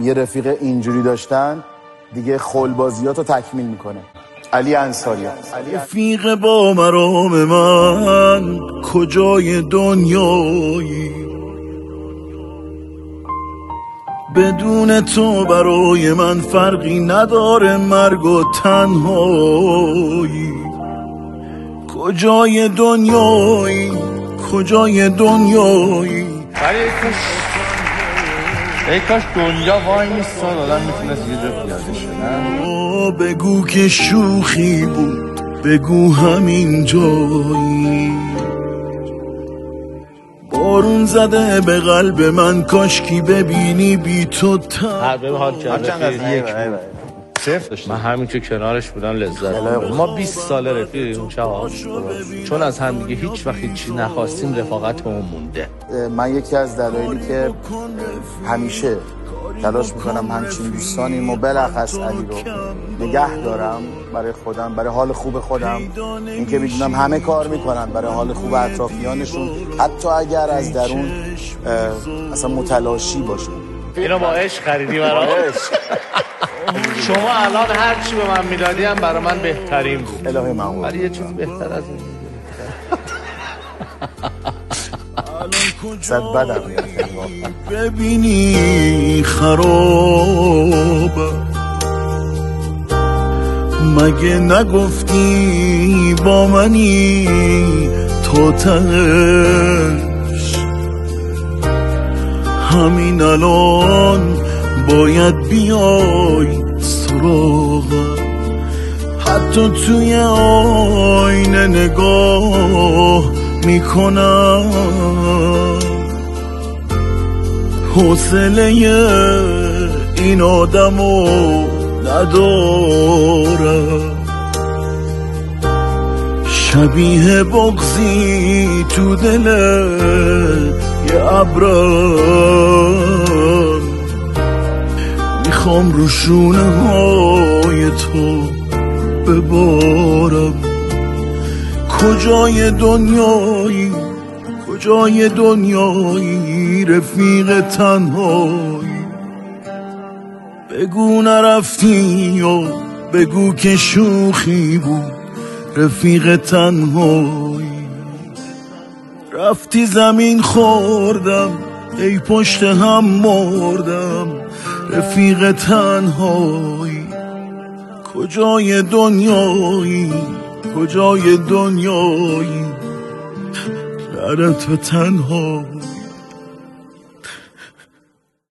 یه رفیق اینجوری داشتن دیگه خلبازیات رو تکمیل می‌کنه. علی انصاری. رفیق با مرام من کجای دنیایی؟ بدون تو برای من فرقی نداره مرگ و تنهایی. کجای دنیایی؟ کجای دنیایی؟ ای کاش کاش دنیا وای میستاد آدم می‌تونست یه جا پیاده آه، بگو که شوخی بود بگو همین جایی. بارون زده به قلب من کاشکی ببینی بی تو تن حربه حال کرده چند یک. صفر من همین که کنارش بودم لذت ما 20 ساله رفیقیم شباب چون از هم دیگه هیچ وقت هیچی نخواستیم رفاقتمون مونده. من یکی از دلایلی که همیشه تلاش می‌کنم همچین دوستانیم و بلخص علی رو نگه دارم برای خودم برای حال خوب خودم. اینکه می‌دونم همه کار می‌کنن برای حال خوب اطرافیانشون. حتی اگر از درون اصلا متلاشی باشه. اینو با عشق خریدی برام. شما الان هر چی به من می‌دادی هم برای من بهترین بود. الهی مقبول. ولی یه چیز بهتر از این صد بدم ببینی خراب. مگه نگفتی با منی تو تهش همین الان باید بیای سراغم حتی توی آینه نگاه می‌کنم. حوصله این آدمو ندارم. شبیه بغزی تو دل یه ابرم. می‌خوام رو شونه های تو ببارم. کجای دنیایی؟ کجای دنیایی؟ رفیق تنهایی. بگو نرفتی و بگو که شوخی بود. رفیق تنهایی. رفتی زمین خوردم ای پشت هم مردم. رفیق تنهایی. کجای دنیایی؟ کجای دنیایی؟ لعنت به تنهایی.